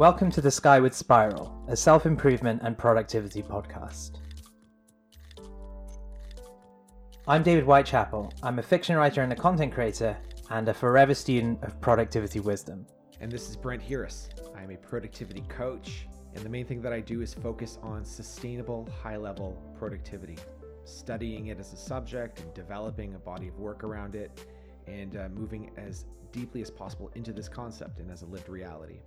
Welcome to the Skyward Spiral, a self improvement and productivity podcast. I'm David Whitechapel. I'm a fiction writer and a content creator, and a forever student of productivity wisdom. And this is Brent Huras. I am a productivity coach, and the main thing that I do is focus on sustainable, high level productivity, studying it as a subject and developing a body of work around it, and uh, moving as deeply as possible into this concept and as a lived reality.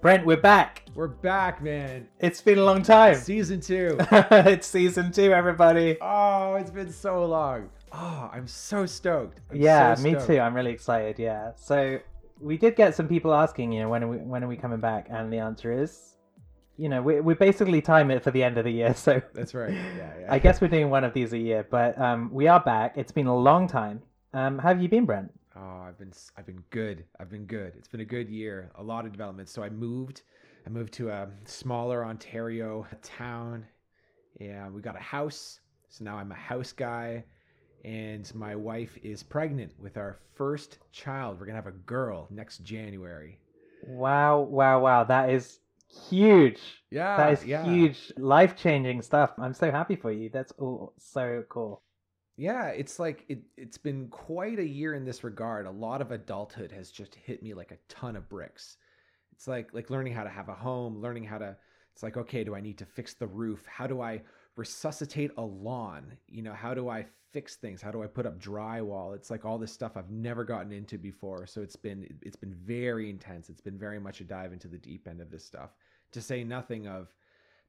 Brent, we're back. We're back, man. It's been a long time. Season two. it's season two, everybody. Oh, it's been so long. Oh, I'm so stoked. I'm yeah, so me too. I'm really excited. Yeah. So we did get some people asking, you know, when are we when are we coming back? And the answer is, you know, we we basically time it for the end of the year. So That's right. Yeah, yeah. I guess we're doing one of these a year, but um, we are back. It's been a long time. Um, how have you been, Brent? Oh, I've been I've been good. I've been good. It's been a good year. A lot of developments. So I moved. I moved to a smaller Ontario town. Yeah, we got a house. So now I'm a house guy, and my wife is pregnant with our first child. We're gonna have a girl next January. Wow, wow, wow! That is huge. Yeah, that is yeah. huge, life changing stuff. I'm so happy for you. That's all so cool. Yeah, it's like it, it's been quite a year in this regard. A lot of adulthood has just hit me like a ton of bricks. It's like like learning how to have a home, learning how to it's like okay, do I need to fix the roof? How do I resuscitate a lawn? You know, how do I fix things? How do I put up drywall? It's like all this stuff I've never gotten into before. So it's been it's been very intense. It's been very much a dive into the deep end of this stuff. To say nothing of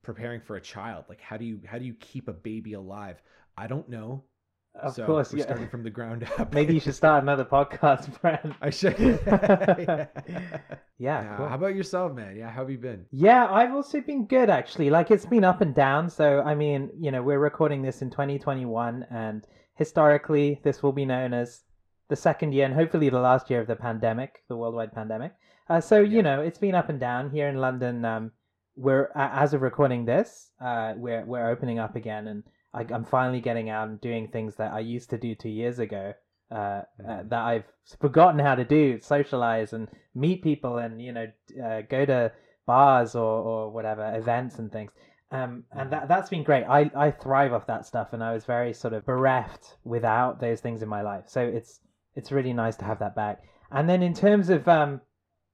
preparing for a child. Like how do you how do you keep a baby alive? I don't know. Of So course, we're yeah. starting from the ground up. Maybe you should start another podcast, Brent. I should. yeah, Yeah, cool. How about yourself, man? Yeah, how have you been? Yeah, I've also been good actually. Like it's been up and down. So I mean, you know, we're recording this in 2021, and historically, this will be known as the second year and hopefully the last year of the pandemic, the worldwide pandemic. Uh, so Yeah. you know, it's been up and down here in London. Um, we're as of recording this, uh, we're we're opening up again, and I, I'm finally getting out and doing things that I used to do two years ago. Uh, uh, Mhm. that I've forgotten how to do, socialize and meet people, and you know, uh, go to bars or, or whatever events and things. Um, and that that's been great. I, I thrive off that stuff, and I was very sort of bereft without those things in my life. So it's it's really nice to have that back. And then in terms of um,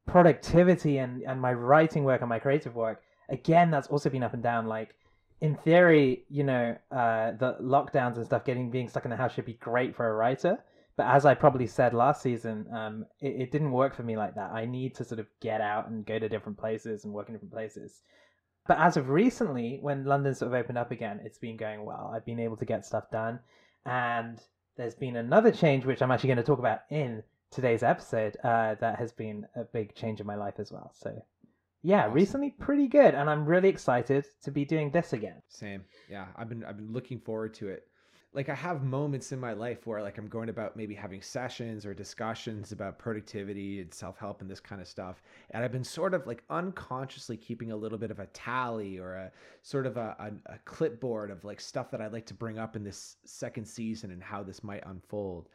productivity and and my writing work and my creative work, again, that's also been up and down. Like in theory, you know, uh, the lockdowns and stuff, getting being stuck in the house should be great for a writer. But as I probably said last season, um, it, it didn't work for me like that. I need to sort of get out and go to different places and work in different places. But as of recently, when London sort of opened up again, it's been going well. I've been able to get stuff done. And there's been another change, which I'm actually going to talk about in today's episode, uh, that has been a big change in my life as well. So, yeah, Awesome. recently pretty good. And I'm really excited to be doing this again. Same. Yeah, I've been I've been looking forward to it. Like I have moments in my life where like I'm going about maybe having sessions or discussions about productivity and self-help and this kind of stuff. And I've been sort of like unconsciously keeping a little bit of a tally or a sort of a, a, a clipboard of like stuff that I'd like to bring up in this second season and how this might unfold.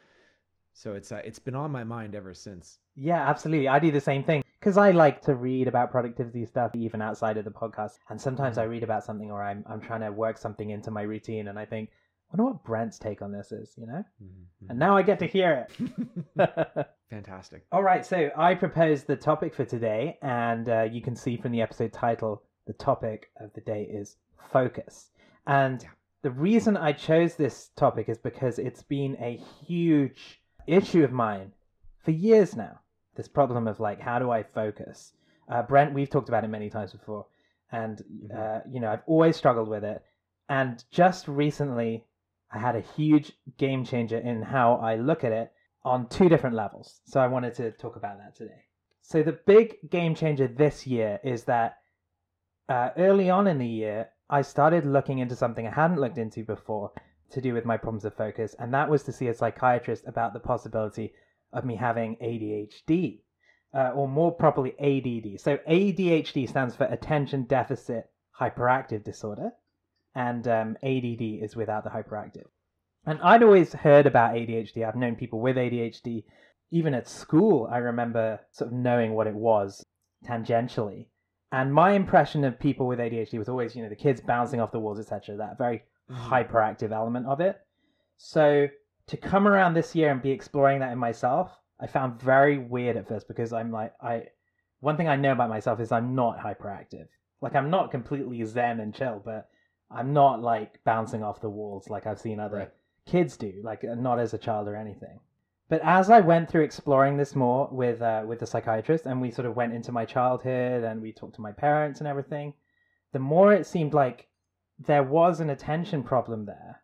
So it's uh, it's been on my mind ever since. Yeah, absolutely. I do the same thing because I like to read about productivity stuff even outside of the podcast. And sometimes I read about something or I'm I'm trying to work something into my routine, and I think, I wonder what Brent's take on this is, you know? And now I get to hear it. Fantastic. All right, so I proposed the topic for today, and uh, you can see from the episode title, the topic of the day is focus. And the reason I chose this topic is because it's been a huge issue of mine for years now. This problem of like, how do I focus? Uh, Brent, we've talked about it many times before, and Mhm. uh, you know, I've always struggled with it. And just recently, I had a huge game changer in how I look at it on two different levels. So I wanted to talk about that today. So the big game changer this year is that uh, early on in the year, I started looking into something I hadn't looked into before to do with my problems of focus, and that was to see a psychiatrist about the possibility of me having ADHD, uh, or more properly ADD. So ADHD stands for Attention Deficit Hyperactive Disorder, and um, ADD is without the hyperactive. And I'd always heard about ADHD. I've known people with ADHD. Even at school, I remember sort of knowing what it was. tangentially. And my impression of people with ADHD was always, you know, the kids bouncing off the walls, etc. That very Mhm. hyperactive element of it. So to come around this year and be exploring that in myself, I found very weird at first because I'm like I one thing I know about myself is I'm not hyperactive. Like I'm not completely zen and chill, but I'm not like bouncing off the walls like I've seen other Right. kids do, like uh, not as a child or anything. But as I went through exploring this more with uh, with the psychiatrist, and we sort of went into my childhood and we talked to my parents and everything, the more it seemed like there was an attention problem there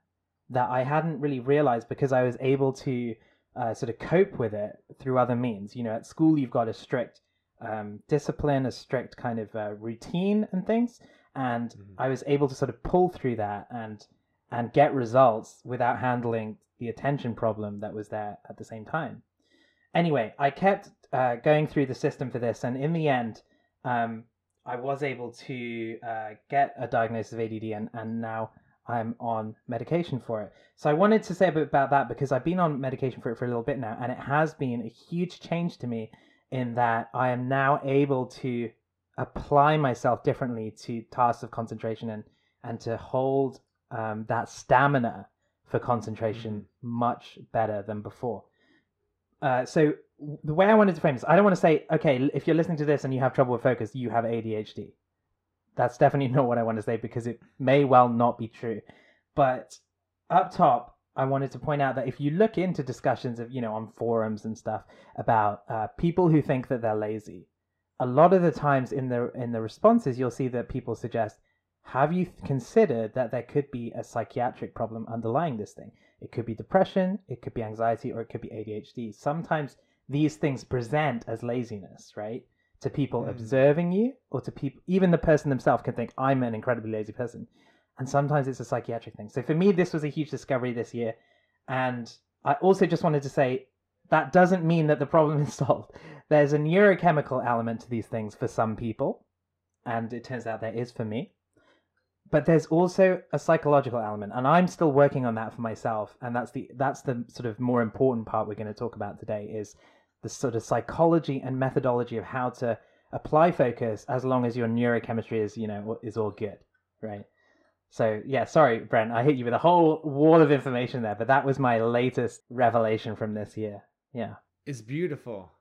that I hadn't really realized because I was able to uh, sort of cope with it through other means. You know, at school you've got a strict um, discipline, a strict kind of uh, routine and things, and Mhm. I was able to sort of pull through that and and get results without handling the attention problem that was there at the same time. Anyway, I kept uh, going through the system for this, and in the end, um, I was able to uh, get a diagnosis of ADD, and, and now I'm on medication for it. So I wanted to say a bit about that because I've been on medication for it for a little bit now, and it has been a huge change to me in that I am now able to apply myself differently to tasks of concentration and and to hold um, that stamina for concentration much better than before. Uh, so the way I wanted to frame this, I don't want to say, okay, if you're listening to this and you have trouble with focus, you have ADHD. That's definitely not what I want to say because it may well not be true. But up top, I wanted to point out that if you look into discussions of, you know, on forums and stuff about uh, people who think that they're lazy, a lot of the times in the in the responses, you'll see that people suggest, have you considered that there could be a psychiatric problem underlying this thing? It could be depression, it could be anxiety, or it could be ADHD. Sometimes these things present as laziness, right? To people Mhm. observing you, or to people, even the person themselves can think, I'm an incredibly lazy person. And sometimes it's a psychiatric thing. So for me, this was a huge discovery this year. And I also just wanted to say that doesn't mean that the problem is solved. There's a neurochemical element to these things for some people. And it turns out there is for me but there's also a psychological element and i'm still working on that for myself and that's the that's the sort of more important part we're going to talk about today is the sort of psychology and methodology of how to apply focus as long as your neurochemistry is you know is all good right? So yeah sorry brent i hit you with a whole wall of information there but that was my latest revelation from this year. Yeah. It's beautiful.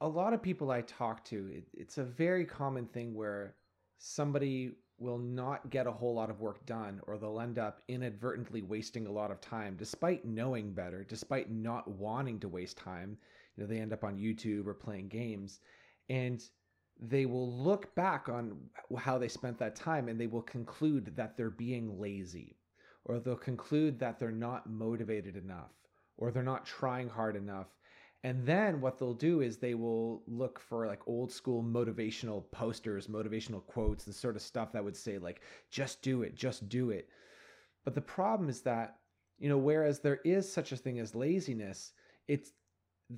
A lot of people I talk to, it, it's a very common thing where somebody will not get a whole lot of work done or they'll end up inadvertently wasting a lot of time despite knowing better, despite not wanting to waste time. You know, they end up on YouTube or playing games and they will look back on how they spent that time and they will conclude that they're being lazy or they'll conclude that they're not motivated enough or they're not trying hard enough. And then what they'll do is they will look for like old school motivational posters, motivational quotes, the sort of stuff that would say, like, just do it, just do it. But the problem is that, you know, whereas there is such a thing as laziness, it's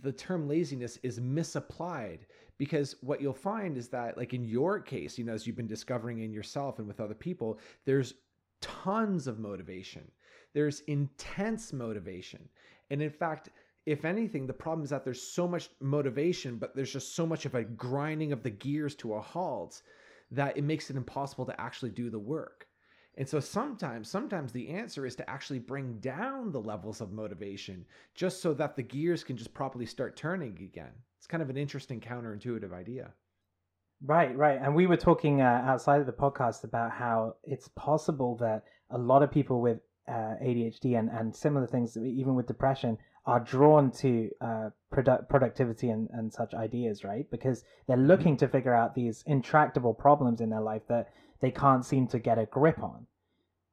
the term laziness is misapplied because what you'll find is that, like in your case, you know, as you've been discovering in yourself and with other people, there's tons of motivation, there's intense motivation. And in fact, if anything, the problem is that there's so much motivation, but there's just so much of a grinding of the gears to a halt that it makes it impossible to actually do the work. And so sometimes, sometimes the answer is to actually bring down the levels of motivation just so that the gears can just properly start turning again. It's kind of an interesting counterintuitive idea. Right, right. And we were talking uh, outside of the podcast about how it's possible that a lot of people with uh, ADHD and, and similar things, even with depression, are drawn to uh, produ- productivity and, and such ideas, right? Because they're looking to figure out these intractable problems in their life that they can't seem to get a grip on.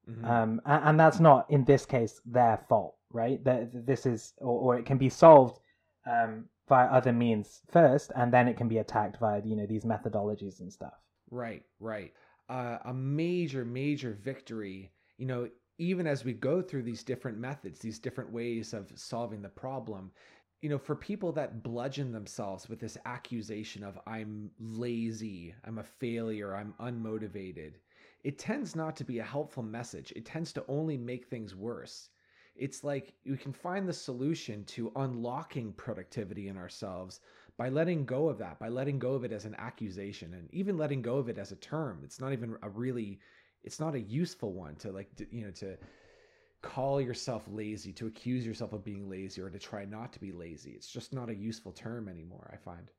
Mhm. Um, and, and that's not, in this case, their fault, right? That this is, or, or it can be solved um, via other means first, and then it can be attacked via, you know, these methodologies and stuff. Right, right. Uh, a major, major victory, you know, even as we go through these different methods, these different ways of solving the problem, you know, for people that bludgeon themselves with this accusation of I'm lazy, I'm a failure, I'm unmotivated, it tends not to be a helpful message. It tends to only make things worse. It's like you can find the solution to unlocking productivity in ourselves by letting go of that, by letting go of it as an accusation and even letting go of it as a term. It's not even a really it's not a useful one to like you know to call yourself lazy, to accuse yourself of being lazy or to try not to be lazy. It's just not a useful term anymore, I find.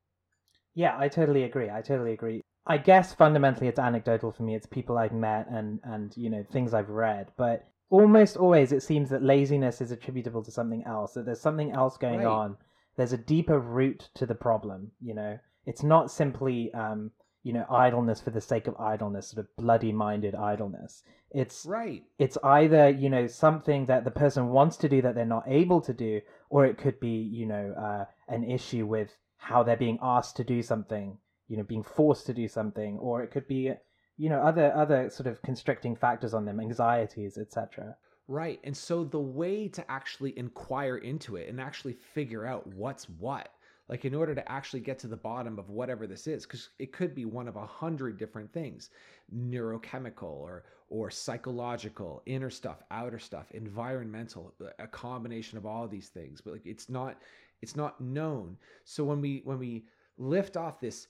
Yeah, I totally agree. I totally agree. I guess fundamentally it's anecdotal for me. It's people I've met and and you know things I've read, but almost always it seems that laziness is attributable to something else. That there's something else going Right. on. There's a deeper root to the problem. You know, it's not simply um, you know idleness for the sake of idleness, sort of bloody-minded idleness. It's Right. it's either you know something that the person wants to do that they're not able to do or it could be you know uh, an issue with how they're being asked to do something you know being forced to do something or it could be you know other other sort of constricting factors on them anxieties etc Right. And so the way to actually inquire into it and actually figure out what's what, like in order to actually get to the bottom of whatever this is, because it could be one of a hundred different things neurochemical or or psychological, inner stuff, outer stuff, environmental, uh, a combination of all of these things. But like it's not it's not known. So when we when we lift off this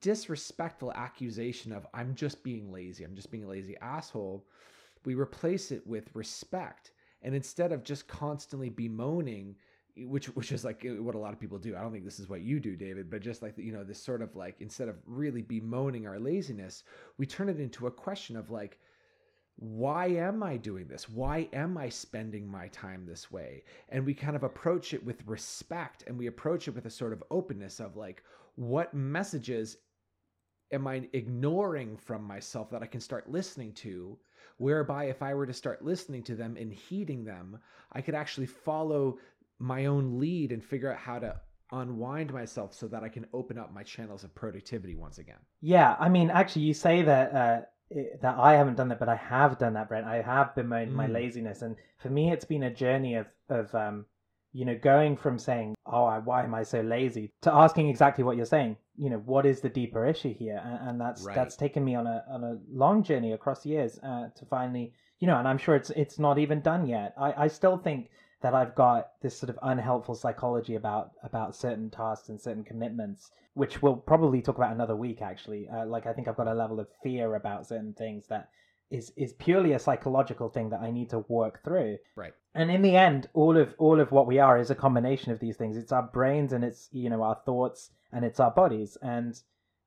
disrespectful accusation of I'm just being lazy, I'm just being a lazy asshole, we replace it with respect. And instead of just constantly bemoaning, which which is like what a lot of people do. I don't think this is what you do, David, but just like you know, this sort of like instead of really bemoaning our laziness, we turn it into a question of like, why am I doing this? Why am I spending my time this way? And we kind of approach it with respect and we approach it with a sort of openness of like, what messages am I ignoring from myself that I can start listening to? Whereby, if I were to start listening to them and heeding them, I could actually follow my own lead and figure out how to unwind myself so that I can open up my channels of productivity once again. yeah i mean actually you say that uh that i haven't done that but i have done that brent i have bemoaned my Mm. laziness and for me it's been a journey of of um you know going from saying oh I, why am i so lazy to asking exactly what you're saying you know what is the deeper issue here and, and that's Right. that's taken me on a on a long journey across years uh, to finally you know and i'm sure it's it's not even done yet i i still think that i've got this sort of unhelpful psychology about about certain tasks and certain commitments which we'll probably talk about another week actually. Uh, like i think i've got a level of fear about certain things that is is purely a psychological thing that i need to work through. Right. and in the end all of all of what we are is a combination of these things. It's our brains and it's you know our thoughts and it's our bodies. And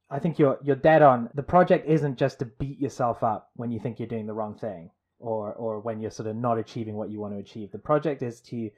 i think you're you're dead on. The project isn't just to beat yourself up when you think you're doing the wrong thing or or when you're sort of not achieving what you want to achieve the project is to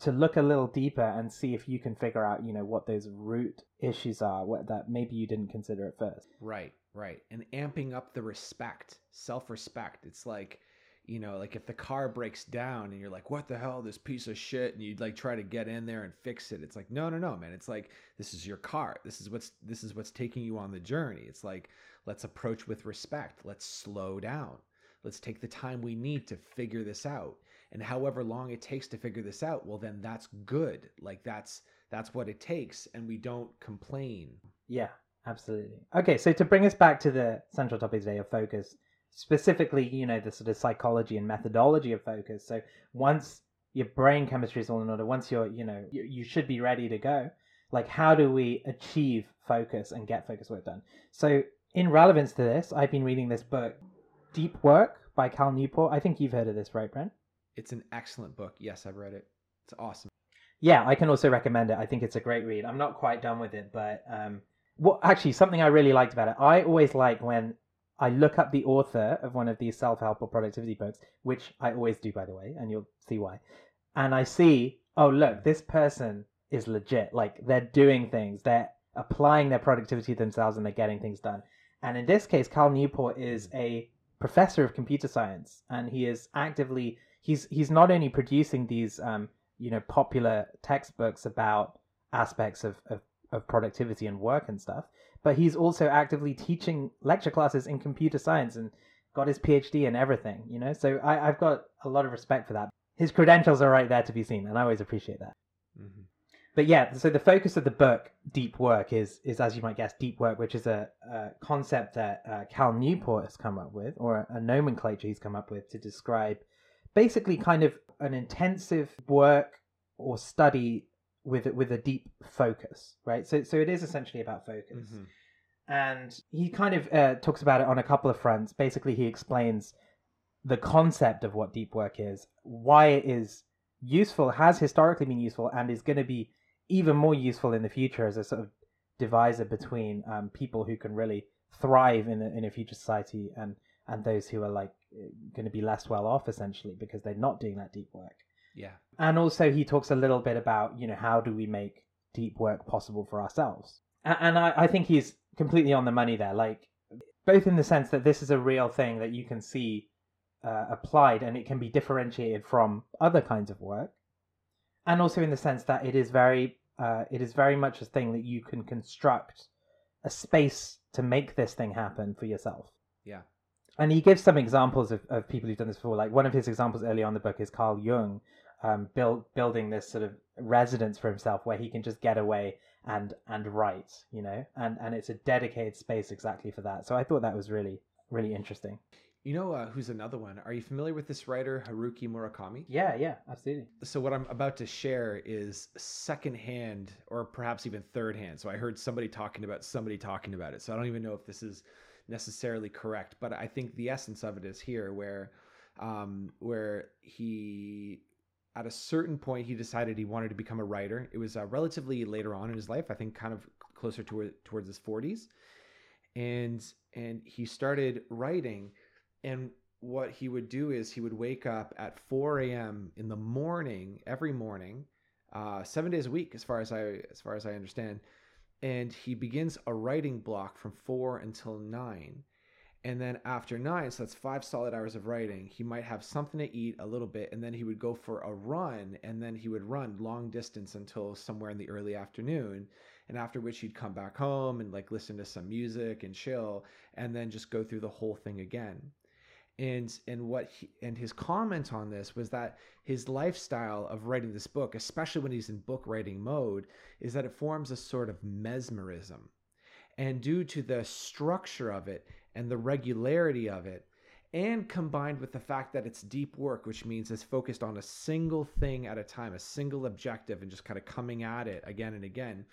to look a little deeper and see if you can figure out you know what those root issues are what that maybe you didn't consider at first Right, right. And amping up the respect, self respect. It's like, you know, like if the car breaks down and you're like, what the hell, this piece of shit, and you'd like try to get in there and fix it. It's like, no, no, no, man. It's like this is your car. This is what's this is what's taking you on the journey. It's like, let's approach with respect. Let's slow down. Let's take the time we need to figure this out. And however long it takes to figure this out, well then that's good. Like that's that's what it takes. And we don't complain. Yeah, absolutely. Okay, so to bring us back to the central topic today of focus, specifically, you know, the sort of psychology and methodology of focus. So once your brain chemistry is all in order, once you're, you know, you, you should be ready to go. Like, how do we achieve focus and get focus work done? So, in relevance to this, I've been reading this book, Deep Work by Cal Newport. I think you've heard of this, right, Brent? It's an excellent book. Yes, I've read it. It's awesome. Yeah, I can also recommend it. I think it's a great read. I'm not quite done with it, but um, what actually something I really liked about it. I always like when I look up the author of one of these self-help or productivity books, which I always do, by the way, and you'll see why. And I see, oh look, this person is legit. Like they're doing things, they're applying their productivity themselves, and they're getting things done. And in this case, Cal Newport is a professor of computer science, and he is actively he's he's not only producing these um, you know popular textbooks about aspects of, of, of productivity and work and stuff but he's also actively teaching lecture classes in computer science and got his phd and everything you know? So I, i've got a lot of respect for that. His credentials are right there to be seen and i always appreciate that. Mhm. But yeah so the focus of the book deep work is is as you might guess deep work which is a, a concept that uh, cal newport has come up with or a nomenclature he's come up with to describe basically kind of an intensive work or study with with a deep focus, right? So so it is essentially about focus, Mhm. and he kind of uh, talks about it on a couple of fronts. Basically, he explains the concept of what deep work is, why it is useful, has historically been useful, and is going to be even more useful in the future as a sort of divisor between um, people who can really thrive in a, in a future society and and those who are like going to be less well off essentially because they're not doing that deep work. Yeah. And also, he talks a little bit about, you know, how do we make deep work possible for ourselves? A- And I, I think he's completely on the money there. Like, both in the sense that this is a real thing that you can see uh, applied and it can be differentiated from other kinds of work, and also in the sense that it is very, uh, it is very much a thing that you can construct a space to make this thing happen for yourself. Yeah. And he gives some examples of, of people who've done this before. Like one of his examples early on in the book is Carl Jung, um, build, building this sort of residence for himself where he can just get away and and write, you know, and and it's a dedicated space exactly for that. So I thought that was really really interesting. You know uh, who's another one? Are you familiar with this writer Haruki Murakami? Yeah, yeah, absolutely. So what I'm about to share is secondhand or perhaps even third hand. So I heard somebody talking about somebody talking about it. So I don't even know if this is necessarily correct, but I think the essence of it is here where um where he at a certain point he decided he wanted to become a writer. It was uh, relatively later on in his life, I think kind of closer to towards his 40s. And and he started writing and what he would do is he would wake up at 4 a.m. in the morning every morning, uh, seven days a week, as far as I as far as I understand, and he begins a writing block from four until nine, and then after nine, so that's five solid hours of writing. He might have something to eat a little bit, and then he would go for a run, and then he would run long distance until somewhere in the early afternoon, and after which he'd come back home and like listen to some music and chill, and then just go through the whole thing again and and what he, and his comment on this was that his lifestyle of writing this book especially when he's in book writing mode is that it forms a sort of mesmerism. And due to the structure of it and the regularity of it and combined with the fact that it's deep work which means it's focused on a single thing at a time a single objective and just kind of coming at it again and again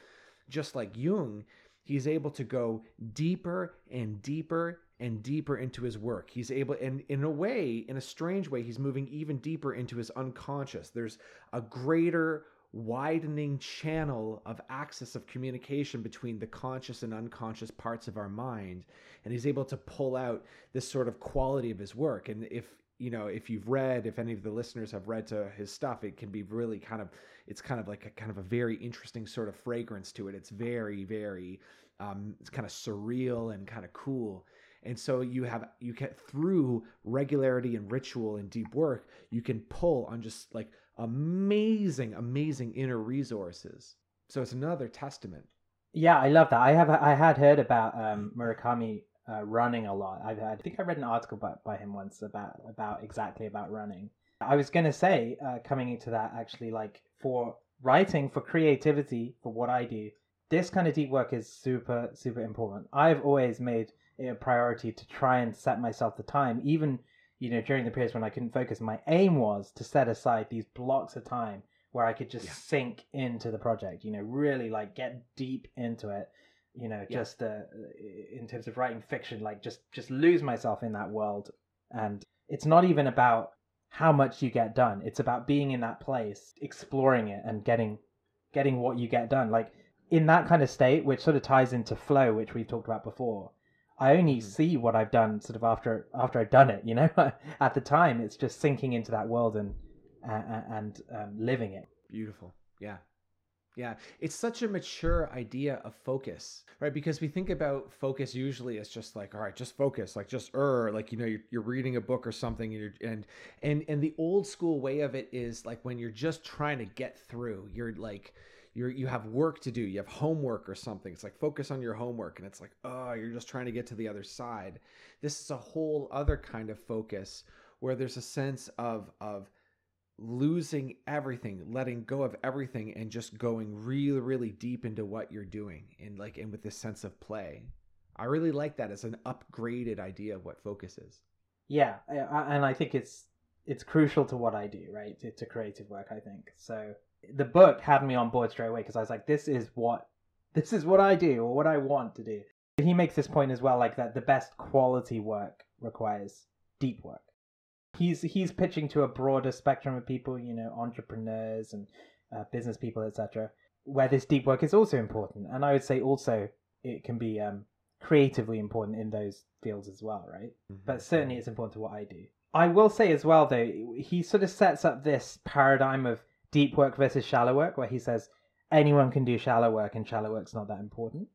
just like jung he's able to go deeper and deeper and deeper into his work. He's able, and in a way, in a strange way, he's moving even deeper into his unconscious. There's a greater widening channel of access of communication between the conscious and unconscious parts of our mind. And he's able to pull out this sort of quality of his work. And if, you know, if you've read, if any of the listeners have read to his stuff, it can be really kind of, it's kind of like a kind of a very interesting sort of fragrance to it. It's very, very, um, it's kind of surreal and kind of cool and so you have you get through regularity and ritual and deep work you can pull on just like amazing amazing inner resources so it's another testament Yeah, I love that. I have I had heard about um, Murakami uh, running a lot. I've, I think I read an article by, by him once about about exactly about running. I was gonna say uh, coming into that actually like for writing for creativity for what I do, this kind of deep work is super super important. I've always made a priority to try and set myself the time, even you know during the periods when I couldn't focus. My aim was to set aside these blocks of time where I could just Yeah. sink into the project. You know, really like get deep into it. You know, Yeah. just uh, in terms of writing fiction, like just just lose myself in that world. And it's not even about how much you get done. It's about being in that place, exploring it, and getting getting what you get done. Like in that kind of state, which sort of ties into flow, which we've talked about before. I only Mhm. see what I've done sort of after after I've done it. You know, at the time, it's just sinking into that world and uh, and um, living it. beautiful yeah yeah it's such a mature idea of focus right because we think about focus usually as just like all right just focus like just er like you know you're, you're reading a book or something and and and and the old school way of it is like when you're just trying to get through you're like you're you have work to do you have homework or something. It's like focus on your homework. And it's like oh you're just trying to get to the other side. This is a whole other kind of focus where there's a sense of of losing everything letting go of everything and just going really really deep into what you're doing and like and with this sense of play. I really like that as an upgraded idea of what focus is. Yeah, and I think it's it's crucial to what I do, right? To, to creative work, I think. So the book had me on board straight away because I was like, this is what this is what I do or what I want to do. He makes this point as well, like that the best quality work requires deep work. He's he's pitching to a broader spectrum of people, you know, entrepreneurs and uh, business people, etc., where this deep work is also important. And I would say also it can be um, creatively important in those fields as well, right? Mm-hmm. But certainly it's important to what I do. I will say as well, though, he sort of sets up this paradigm of deep work versus shallow work, where he says anyone can do shallow work and shallow work's not that important.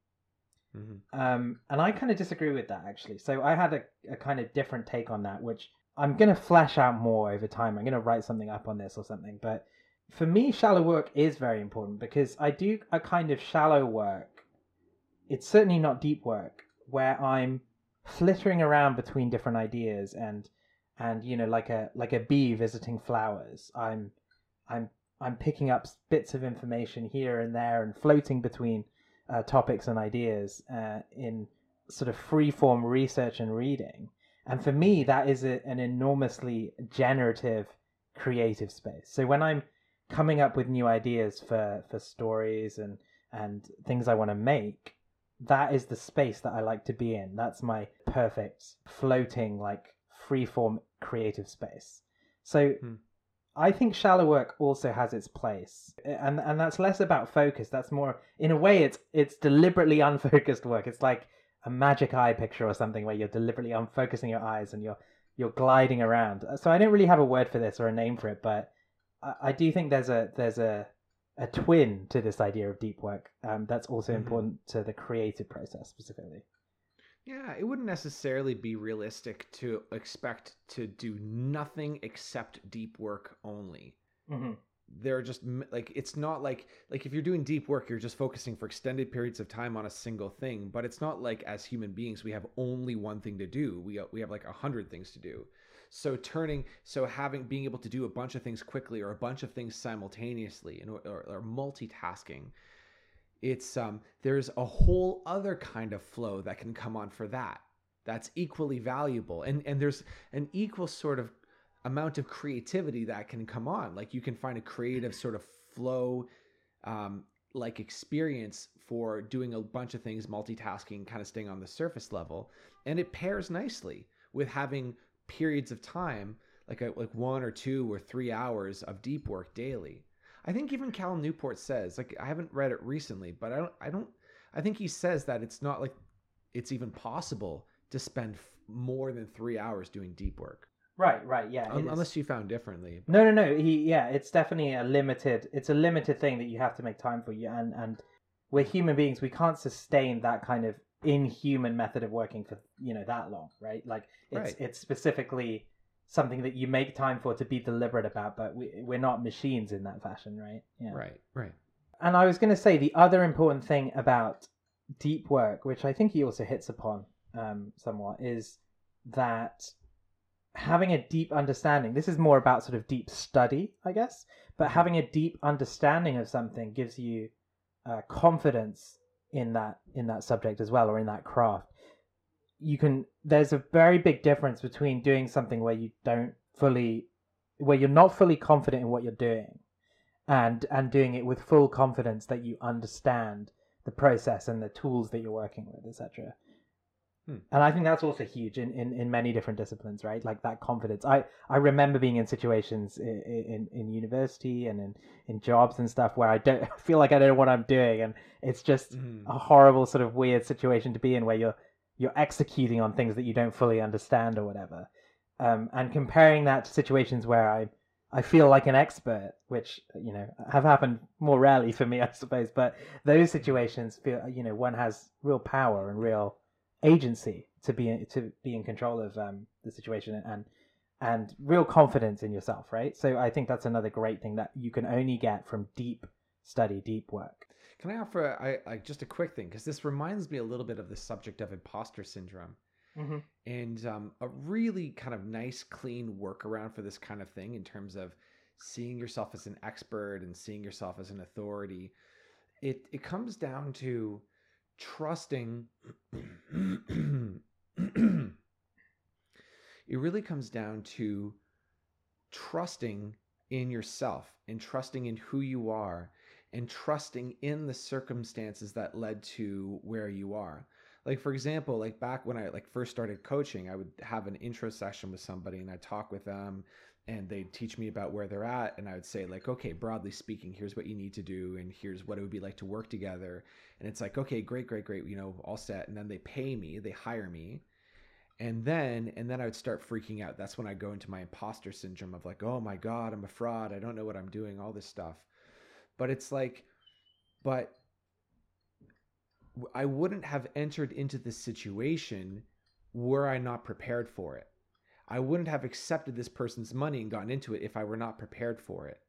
Mm-hmm. Um, and I kind of disagree with that actually. So I had a, a kind of different take on that, which I'm going to flesh out more over time. I'm going to write something up on this or something. But for me, shallow work is very important because I do a kind of shallow work. It's certainly not deep work where I'm flittering around between different ideas and and you know like a like a bee visiting flowers. I'm I'm I'm picking up bits of information here and there and floating between uh, topics and ideas uh, in sort of free form research and reading. And for me, that is a, an enormously generative, creative space. So when I'm coming up with new ideas for, for stories and, and things I want to make, that is the space that I like to be in. That's my perfect floating, like free form creative space. So Hmm. I think shallow work also has its place, and and that's less about focus. That's more, in a way, it's it's deliberately unfocused work. It's like a magic eye picture or something where you're deliberately unfocusing your eyes and you're you're gliding around. So I don't really have a word for this or a name for it, but I, I do think there's a there's a a twin to this idea of deep work um, that's also Mhm. important to the creative process specifically. Yeah, it wouldn't necessarily be realistic to expect to do nothing except deep work only. Mm-hmm. They're just like it's not like like if you're doing deep work, you're just focusing for extended periods of time on a single thing. But it's not like as human beings we have only one thing to do. We we have like a hundred things to do. So turning so having being able to do a bunch of things quickly or a bunch of things simultaneously and or, or multitasking it's um there's a whole other kind of flow that can come on for that that's equally valuable. And and there's an equal sort of amount of creativity that can come on. Like you can find a creative sort of flow um like experience for doing a bunch of things multitasking kind of staying on the surface level. And it pairs nicely with having periods of time like a, like one or two or three hours of deep work daily I think even Cal Newport says, like I haven't read it recently, but I don't I don't I think he says that it's not like it's even possible to spend f- more than 3 hours doing deep work. Right, right, yeah. is. unless you found differently. No, no, no. He, yeah, it's definitely a limited. It's a limited thing that you have to make time for. You and and we're human beings. We can't sustain that kind of inhuman method of working for you know that long, right? Like it's Right. it's specifically something that you make time for to be deliberate about. But we we're not machines in that fashion, right? Yeah. Right, right. And I was going to say the other important thing about deep work, which I think he also hits upon um, somewhat, is that having a deep understanding. This is more about sort of deep study, I guess, but having a deep understanding of something gives you uh, confidence in that in that subject as well, or in that craft. You can. There's a very big difference between doing something where you don't fully, where you're not fully confident in what you're doing, and and doing it with full confidence that you understand the process and the tools that you're working with, etc. Hmm. And I think that's also huge in, in, in many different disciplines, right? Like that confidence. I, I remember being in situations in, in, in university and in, in jobs and stuff where I don't feel like I don't know what I'm doing, and it's just Mhm. a horrible sort of weird situation to be in where you're you're executing on things that you don't fully understand or whatever. Um, and comparing that to situations where I I feel like an expert, which you know have happened more rarely for me, I suppose. But those situations feel you know one has real power and real agency to be to be in control of um, the situation and and real confidence in yourself, right? So I think that's another great thing that you can only get from deep study, deep work. Can I offer I, I just a quick thing because this reminds me a little bit of the subject of imposter syndrome. Mm-hmm. and um, a really kind of nice clean workaround for this kind of thing in terms of seeing yourself as an expert and seeing yourself as an authority it it comes down to trusting it really comes down to trusting in yourself and trusting in who you are and trusting in the circumstances that led to where you are. Like for example like back when i like first started coaching i would have an intro session with somebody and i'd talk with them and they'd teach me about where they're at and i would say like okay broadly speaking here's what you need to do and here's what it would be like to work together. And it's like okay great great great you know all set. And then they pay me they hire me. And then and then i would start freaking out. That's when i go into my imposter syndrome of like oh my god i'm a fraud. I don't know what i'm doing all this stuff but it's like but I wouldn't have entered into this situation were I not prepared for it. I wouldn't have accepted this person's money and gotten into it if I were not prepared for it.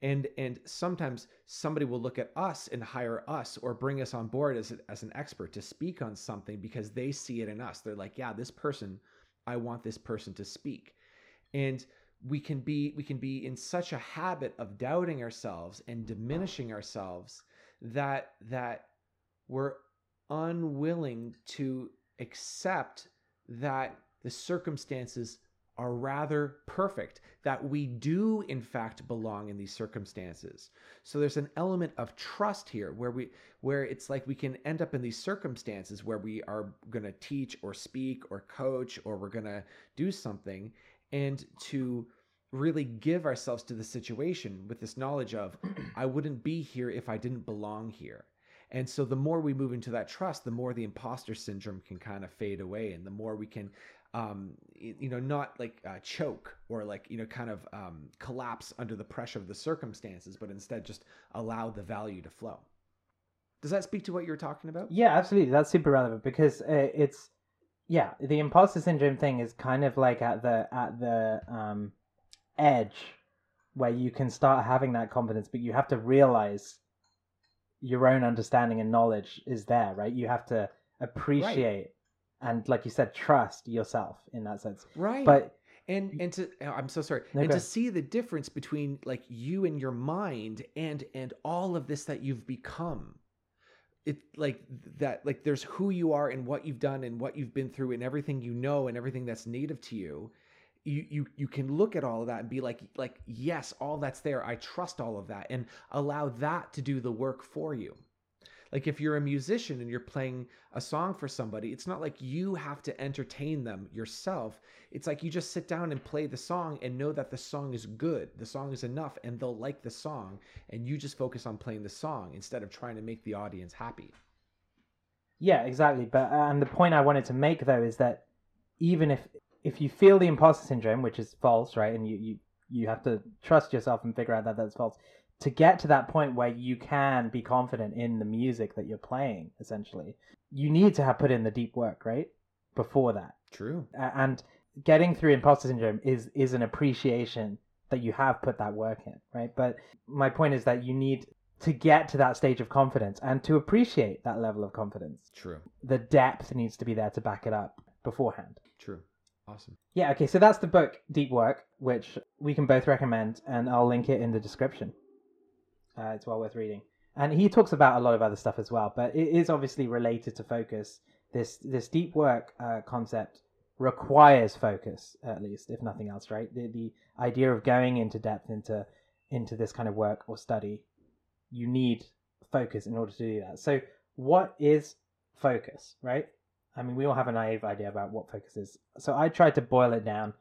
And and sometimes somebody will look at us and hire us or bring us on board as, as an expert to speak on something because they see it in us. They're like, yeah, this person, I want this person to speak. And we can be we can be in such a habit of doubting ourselves and diminishing ourselves that that we're unwilling to accept that the circumstances are rather perfect, that we do in fact belong in these circumstances. So there's an element of trust here where we where it's like we can end up in these circumstances where we are going to teach or speak or coach or we're going to do something and to really give ourselves to the situation with this knowledge of I wouldn't be here if I didn't belong here. And so the more we move into that trust, the more the imposter syndrome can kind of fade away, and the more we can, um, you know, not like uh, choke or like you know, kind of um, collapse under the pressure of the circumstances, but instead just allow the value to flow. Does that speak to what you were talking about? Yeah, absolutely. That's super relevant because uh, it's yeah, the imposter syndrome thing is kind of like at the at the um, edge where you can start having that confidence, but you have to realize your own understanding and knowledge is there, right? You have to appreciate right. and, like you said, trust yourself in that sense. Right. But and and to oh, I'm so sorry. and to see the difference between like you and your mind and and all of this that you've become. It like that like there's who you are and what you've done and what you've been through and everything you know and everything that's native to you you you you can look at all of that and be like like yes all that's there. I trust all of that and allow that to do the work for you like if you're a musician and you're playing a song for somebody it's not like you have to entertain them yourself. It's like you just sit down and play the song and know that the song is good the song is enough and they'll like the song and you just focus on playing the song instead of trying to make the audience happy. Yeah exactly but uh, and the point i wanted to make though is that even if if you feel the imposter syndrome, which is false, right, and you you you have to trust yourself and figure out that that's false to get to that point where you can be confident in the music that you're playing essentially you need to have put in the deep work right? Before that. True. And getting through imposter syndrome is is an appreciation that you have put that work in right? But my point is that you need to get to that stage of confidence and to appreciate that level of confidence. True. The depth needs to be there to back it up beforehand. True. Awesome. Yeah, okay, so that's the book, Deep Work, which we can both recommend, and I'll link it in the description. Uh, it's well worth reading. And he talks about a lot of other stuff as well, but it is obviously related to focus. This this deep work uh, concept requires focus, at least, if nothing else, right? The, the idea of going into depth into into this kind of work or study, you need focus in order to do that. So, what is focus, right? I mean, we all have a naive idea about what focus is. So I tried to boil it down,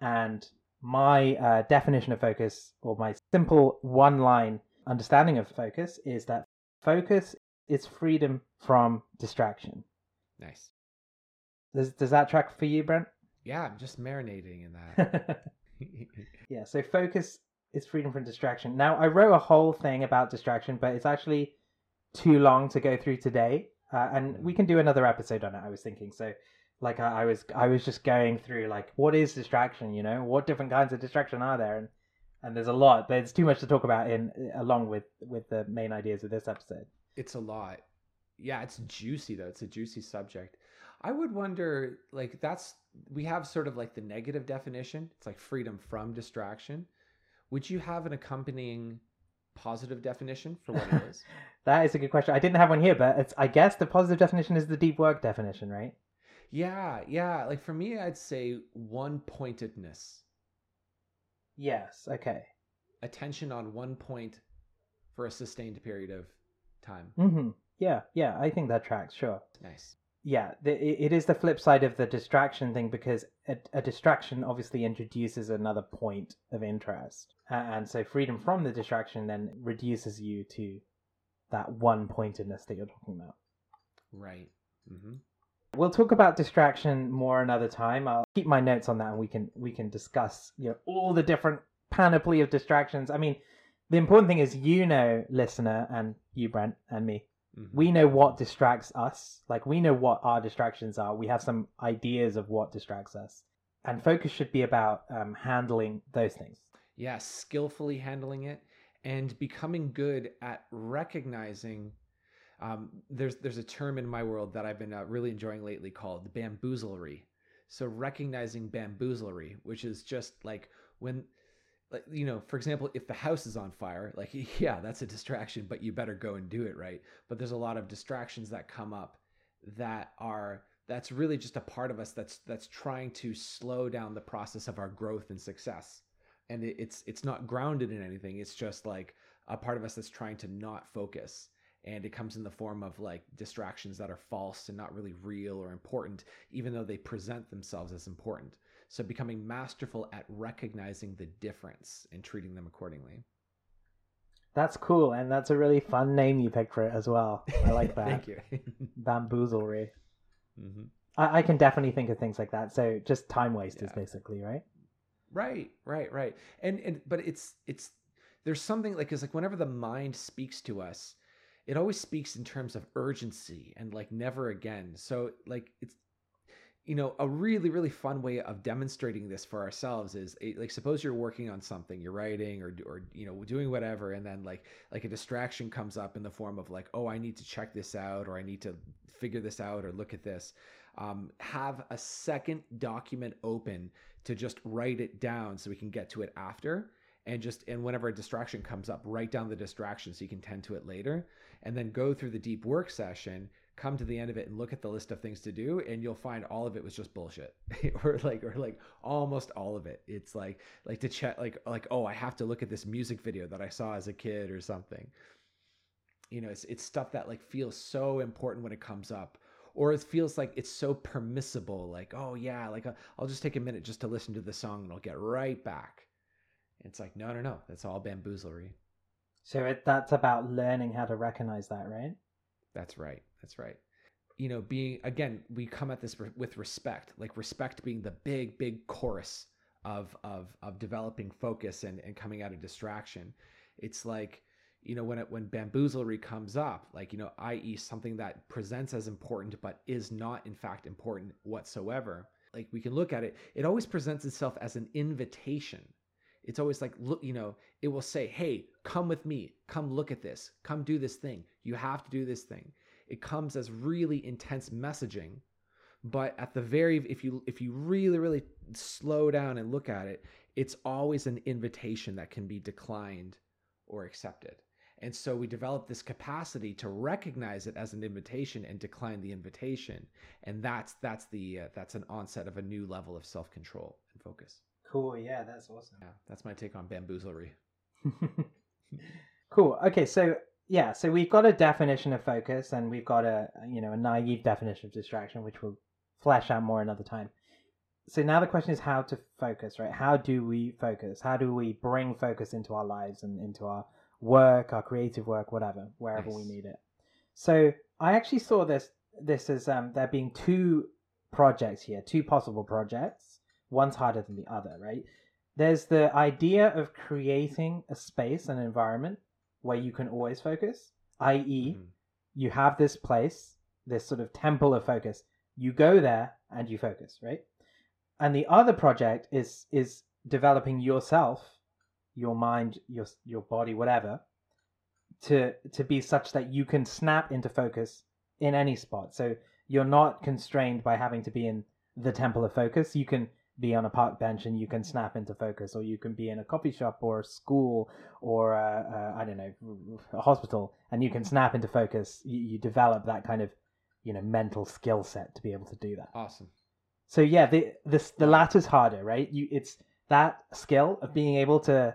and my uh, definition of focus, or my simple one line understanding of focus, is that focus is freedom from distraction. Nice. Does, does that track for you, Brent? Yeah, I'm just marinating in that. yeah, so focus is freedom from distraction. Now, I wrote a whole thing about distraction, but it's actually too long to go through today uh, and we can do another episode on it. I was thinking so. Like I, I was, I was just going through like what is distraction? You know, what different kinds of distraction are there? And and there's a lot, but it's too much to talk about in along with with the main ideas of this episode. It's a lot. Yeah, it's juicy though. It's a juicy subject. I would wonder, like, that's we have sort of like the negative definition. It's like freedom from distraction. Would you have an accompanying positive definition for what it is? that is a good question. I didn't have one here, but it's I guess the positive definition is the deep work definition, right? Yeah, yeah. Like for me, I'd say one pointedness. Yes. Okay. attention on one point for a sustained period of time. hmm Yeah, yeah, I think that tracks. Sure. Nice. Yeah, the, it is the flip side of the distraction thing because a, a distraction obviously introduces another point of interest, and so freedom from the distraction then reduces you to that one pointedness that you're talking about. Right. hmm We'll talk about distraction more another time. I'll keep my notes on that, and we can we can discuss you know all the different panoply of distractions. I mean, the important thing is you know, listener, and you, Brent, and me. hmm We know what distracts us. Like we know what our distractions are. We have some ideas of what distracts us, and focus should be about um, handling those things. yeah, skillfully handling it and becoming good at recognizing. Um, there's there's a term in my world that I've been uh, really enjoying lately called bamboozlery. So recognizing bamboozlery, which is just like when, like you know, for example, if the house is on fire, like yeah, that's a distraction, but you better go and do it right. But there's a lot of distractions that come up that are that's really just a part of us that's that's trying to slow down the process of our growth and success and it, it's it's not grounded in anything it's just like a part of us that's trying to not focus and it comes in the form of like distractions that are false and not really real or important even though they present themselves as important so becoming masterful at recognizing the difference and treating them accordingly That's cool, and that's a really fun name you picked for it as well. I like that. thank you Bamboozlery. hmm I, I can definitely think of things like that. So just time wasters, Yeah. basically, right? Right, right, right. And and but it's it's there's something like it's like whenever the mind speaks to us, it always speaks in terms of urgency and like never again. So like it's you know a really really fun way of demonstrating this for ourselves is eh, like suppose you're working on something you're writing or or you know doing whatever and then like like a distraction comes up in the form of like oh i need to check this out or i need to figure this out or look at this um, have a second document open to just write it down so we can get to it after and just and whenever a distraction comes up write down the distraction so you can tend to it later and then go through the deep work session come to the end of it and look at the list of things to do and you'll find all of it was just bullshit. Or like or like almost all of it. It's like like to check like like oh i have to look at this music video that i saw as a kid or something. You know it's it's stuff that like feels so important when it comes up or it feels like it's so permissible like oh yeah like uh, i'll just take a minute just to listen to the song and i'll get right back. It's like no no no that's all bamboozlery So it, that's about learning how to recognize that, right? That's right. That's right. You know, being again, we come at this re- with respect, like respect being the big, big chorus of of of developing focus and and coming out of distraction. It's like you know when it when bamboozlery comes up, like you know, i.e., something that presents as important but is not in fact important whatsoever. Like we can look at it, it always presents itself as an invitation. It's always like look, you know, it will say, "Hey, come with me. Come look at this. Come do this thing. You have to do this thing." It comes as really intense messaging, but at the very if you if you really really slow down and look at it, it's always an invitation that can be declined or accepted. And so we develop this capacity to recognize it as an invitation and decline the invitation, and that's that's the uh, that's an onset of a new level of self control and focus. Cool. Yeah, that's awesome. Yeah, that's my take on bamboozlery. cool. Okay, so yeah, so we've got a definition of focus, and we've got a you know a naive definition of distraction, which we'll flesh out more another time. So now the question is how to focus, right? How do we focus? How do we bring focus into our lives and into our work, our creative work, whatever, wherever we need it? So I actually saw this this as um, there being two projects here, two possible projects. One's harder than the other, right? There's the idea of creating a space, an environment where you can always focus, i.e., Mhm. you have this place, this sort of temple of focus. You go there and you focus, right? And the other project is is developing yourself, your mind, your your body, whatever, to to be such that you can snap into focus in any spot. So you're not constrained by having to be in the temple of focus. You can be on a park bench and you can snap into focus, or you can be in a coffee shop or a school or uh, uh, I don't know a hospital, and you can snap into focus. You, you develop that kind of you know mental skill set to be able to do that. Awesome. So yeah, the this the latter's harder, right? You it's that skill of being able to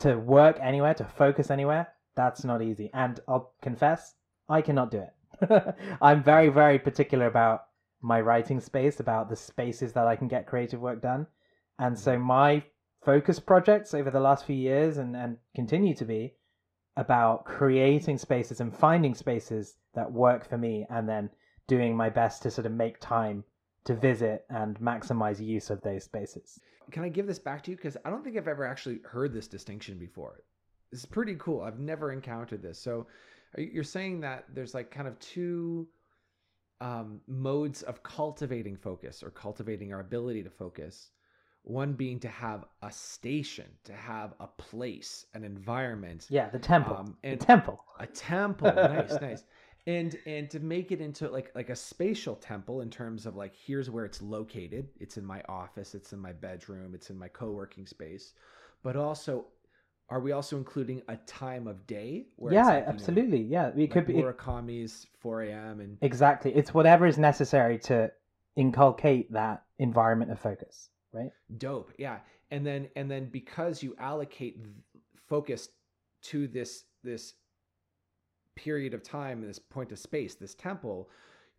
to work anywhere, to focus anywhere, that's not easy. And I'll confess, I cannot do it. I'm very, very particular about my writing space, about the spaces that I can get creative work done. And so mm-hmm. my focus projects over the last few years and, and continue to be about creating spaces and finding spaces that work for me and then doing my best to sort of make time to visit and maximize use of those spaces. Can I give this back to you? Because I don't think I've ever actually heard this distinction before. Is pretty cool. I've never encountered this. So you're saying that there's like kind of two um, modes of cultivating focus or cultivating our ability to focus. One being to have a station, to have a place, an environment. Yeah, the temple. Um, and the temple. A temple. nice, nice and and to make it into like like a spatial temple in terms of like here's where it's located it's in my office it's in my bedroom it's in my co-working space but also are we also including a time of day yeah like, absolutely know, yeah we like could be murakami's 4 a.m and exactly. It's whatever is necessary to inculcate that environment of focus right? Dope. Yeah. And then and then because you allocate focus to this this period of time, this point of space, this temple,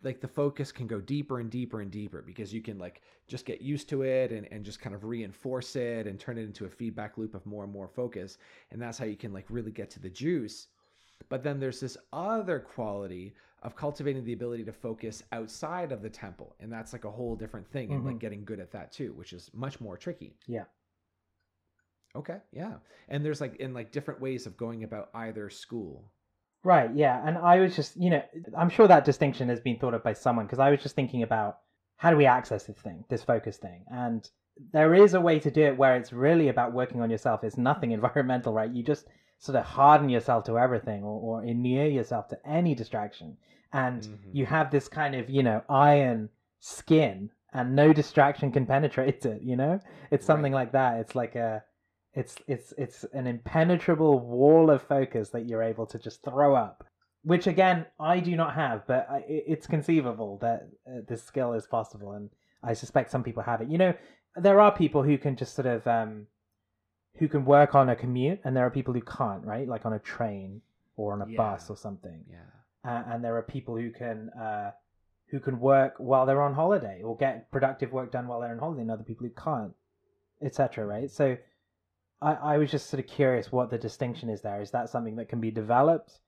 like the focus can go deeper and deeper and deeper because you can like just get used to it and, and just kind of reinforce it and turn it into a feedback loop of more and more focus. And that's how you can like really get to the juice. But then there's this other quality of cultivating the ability to focus outside of the temple. And that's like a whole different thing mm-hmm. and like mm-hmm. getting good at that too, which is much more tricky. Yeah. Okay. Yeah. And there's like in like different ways of going about either school. Right, yeah. And I was just, you know, I'm sure that distinction has been thought of by someone because I was just thinking about how do we access this thing, this focus thing. And there is a way to do it where it's really about working on yourself. It's nothing environmental, right? You just sort of harden yourself to everything or, or inure yourself to any distraction. And mm-hmm. you have this kind of, you know, iron skin and no distraction can penetrate it, you know? It's something right. like that. It's like a it's it's it's an impenetrable wall of focus that you're able to just throw up, which again I do not have, but I, it's conceivable that uh, this skill is possible, and I suspect some people have it. You know, there are people who can just sort of um, who can work on a commute, and there are people who can't, right? Like on a train or on a yeah. bus or something. Yeah. Uh, and there are people who can uh, who can work while they're on holiday or get productive work done while they're on holiday, and other people who can't, etc. Right? So I, I was just sort of curious what the distinction is there. Is that something that can be developed?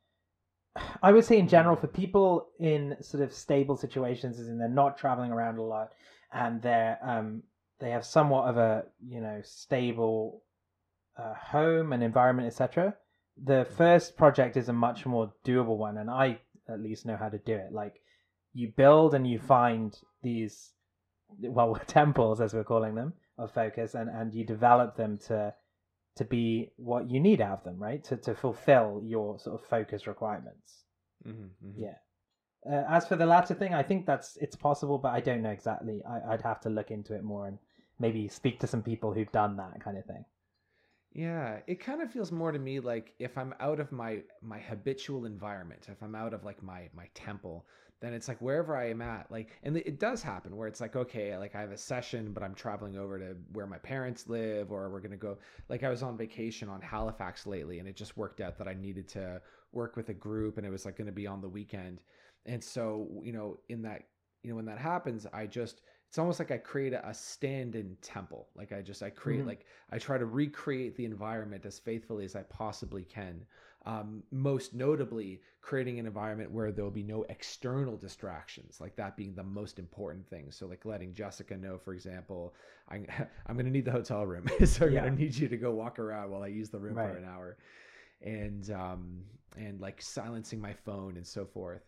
I would say in general for people in sort of stable situations, as in they're not traveling around a lot and they're um they have somewhat of a you know stable uh, home and environment, etc. The first project is a much more doable one, and I at least know how to do it. Like you build and you find these well temples as we're calling them of focus, and and you develop them to to be what you need out of them, right? To to fulfill your sort of focus requirements. Mm-hmm, mm-hmm. Yeah. Uh, as for the latter thing, I think that's it's possible, but I don't know exactly. I, would have to look into it more and maybe speak to some people who've done that kind of thing. Yeah, it kind of feels more to me like if I'm out of my my habitual environment, if I'm out of like my my temple, then it's like wherever I am at, like, and it does happen where it's like, okay, like I have a session, but I'm traveling over to where my parents live, or we're gonna go. Like I was on vacation on Halifax lately, and it just worked out that I needed to work with a group, and it was like gonna be on the weekend, and so you know, in that, you know, when that happens, I just it's almost like I create a, a stand-in temple. Like I just I create mm-hmm. like I try to recreate the environment as faithfully as I possibly can um, most notably creating an environment where there will be no external distractions like that being the most important thing so like letting jessica know for example i'm, I'm going to need the hotel room so i'm yeah. going to need you to go walk around while i use the room right. for an hour and um and like silencing my phone and so forth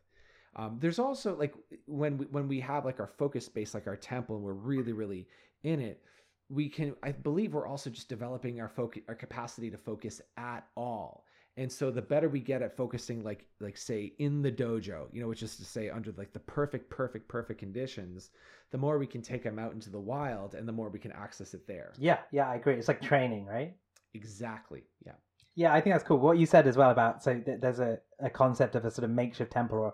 um, there's also like when we, when we have like our focus space like our temple and we're really really in it we can i believe we're also just developing our focus our capacity to focus at all and so the better we get at focusing like like say in the dojo you know which is to say under like the perfect perfect perfect conditions the more we can take them out into the wild and the more we can access it there. Yeah yeah i agree. It's like training right? Exactly yeah. Yeah i think that's cool. What you said as well about so th- there's a, a concept of a sort of makeshift temple or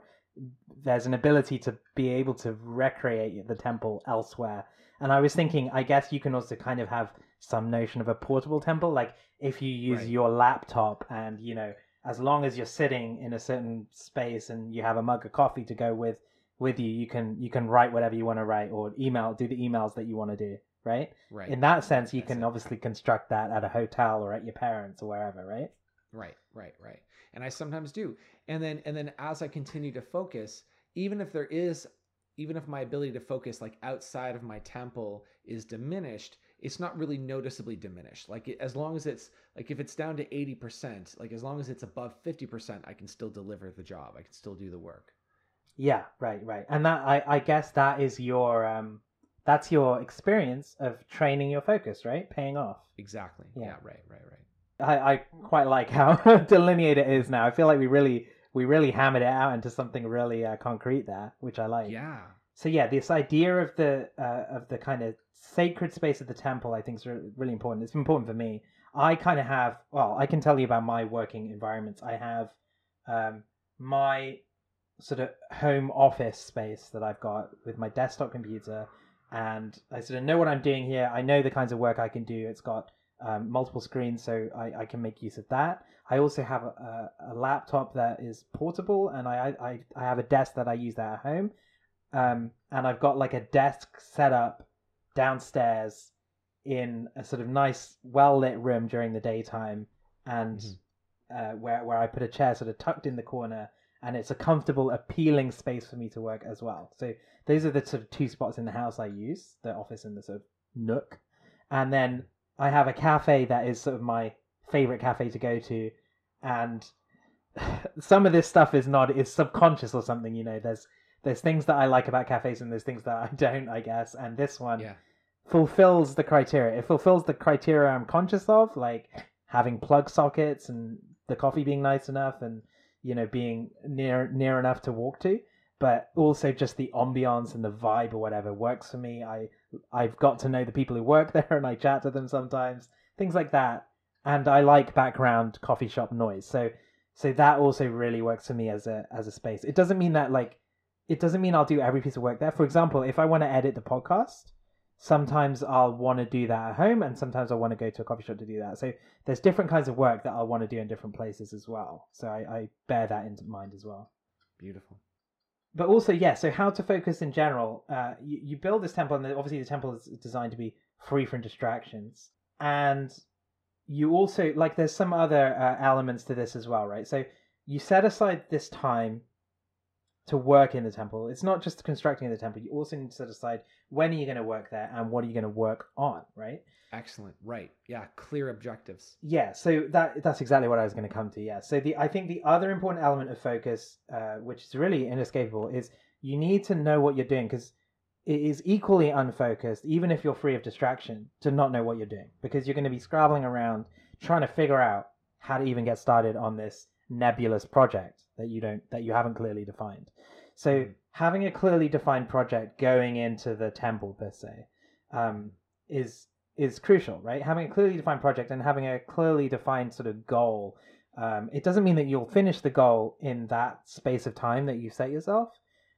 there's an ability to be able to recreate the temple elsewhere. And i was thinking i guess you can also kind of have some notion of a portable temple. Like if you use Right. your laptop and you know, as long as you're sitting in a certain space and you have a mug of coffee to go with with you, you can you can write whatever you want to write or email do the emails that you want to do. Right. Right. In that sense, you That's can it. obviously construct that at a hotel or at your parents or wherever. Right. Right, right, right. And I sometimes do. And then and then as I continue to focus, even if there is even if my ability to focus like outside of my temple is diminished, it's not really noticeably diminished. Like it, as long as it's like if it's down to 80%, like as long as it's above 50%, I can still deliver the job. I can still do the work. Yeah, right, right. And that I, I guess that is your um that's your experience of training your focus, right? Paying off. Exactly. Yeah. Yeah, right, right, right. I, I quite like how delineated it is now. I feel like we really we really hammered it out into something really uh, concrete there, which I like. Yeah. So yeah, this idea of the uh, of the kind of sacred space of the temple, I think, is re- really important. It's important for me. I kind of have. Well, I can tell you about my working environments. I have um, my sort of home office space that I've got with my desktop computer, and I sort of know what I'm doing here. I know the kinds of work I can do. It's got um, multiple screens, so I, I can make use of that. I also have a, a, a laptop that is portable, and I, I I have a desk that I use that at home um, and I've got like a desk set up downstairs in a sort of nice, well lit room during the daytime, and Mhm. uh, where where I put a chair sort of tucked in the corner, and it's a comfortable, appealing space for me to work as well. So those are the sort of two spots in the house I use: the office and the sort of nook. And then I have a cafe that is sort of my favorite cafe to go to, and some of this stuff is not is subconscious or something. You know, there's there's things that I like about cafes and there's things that I don't, I guess. And this one Yeah. fulfills the criteria. It fulfills the criteria I'm conscious of, like having plug sockets and the coffee being nice enough and you know being near near enough to walk to. But also just the ambiance and the vibe or whatever works for me. I I've got to know the people who work there and I chat to them sometimes, things like that. And I like background coffee shop noise. So so that also really works for me as a as a space. It doesn't mean that like it doesn't mean I'll do every piece of work there. For example, if I want to edit the podcast, sometimes I'll want to do that at home and sometimes I want to go to a coffee shop to do that. So there's different kinds of work that I'll want to do in different places as well. So I, I bear that in mind as well. Beautiful. But also, yeah, so how to focus in general. Uh, you, you build this temple, and obviously the temple is designed to be free from distractions. And you also, like, there's some other uh, elements to this as well, right? So you set aside this time to work in the temple. It's not just constructing the temple. You also need to set aside when are you going to work there and what are you going to work on, right? Excellent. Right. Yeah. Clear objectives. Yeah, so that that's exactly what I was going to come to. Yeah, so the I think the other important element of focus, uh, which is really inescapable, is you need to know what you're doing because it is equally unfocused, even if you're free of distraction, to not know what you're doing because you're going to be scrabbling around trying to figure out how to even get started on this nebulous project that you don't that you haven't clearly defined. So Mhm. having a clearly defined project going into the temple per se um, is is crucial, right? Having a clearly defined project and having a clearly defined sort of goal. Um, it doesn't mean that you'll finish the goal in that space of time that you set yourself,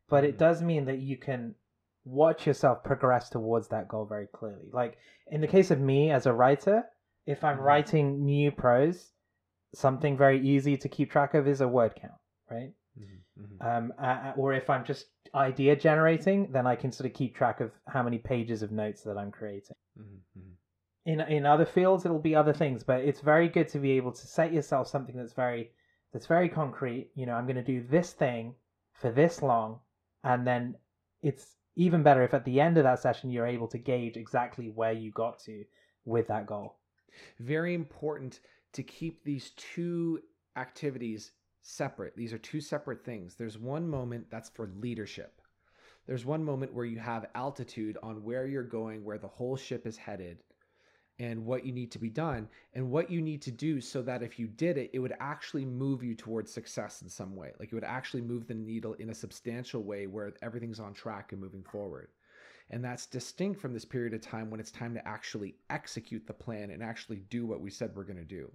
but it Mhm. does mean that you can watch yourself progress towards that goal very clearly. Like in the case of me as a writer, if I'm Mhm. writing new prose, something very easy to keep track of is a word count, right? Mm-hmm. um, uh, or if I'm just idea generating, then I can sort of keep track of how many pages of notes that I'm creating. Mm-hmm. In in other fields, it'll be other things, but it's very good to be able to set yourself something that's very that's very concrete. You know, I'm going to do this thing for this long, and then it's even better if at the end of that session you're able to gauge exactly where you got to with that goal. Very important to keep these two activities separate. These are two separate things. There's one moment that's for leadership. There's one moment where you have altitude on where you're going, where the whole ship is headed, and what you need to be done, and what you need to do so that if you did it, it would actually move you towards success in some way. Like it would actually move the needle in a substantial way where everything's on track and moving forward. And that's distinct from this period of time when it's time to actually execute the plan and actually do what we said we're going to do.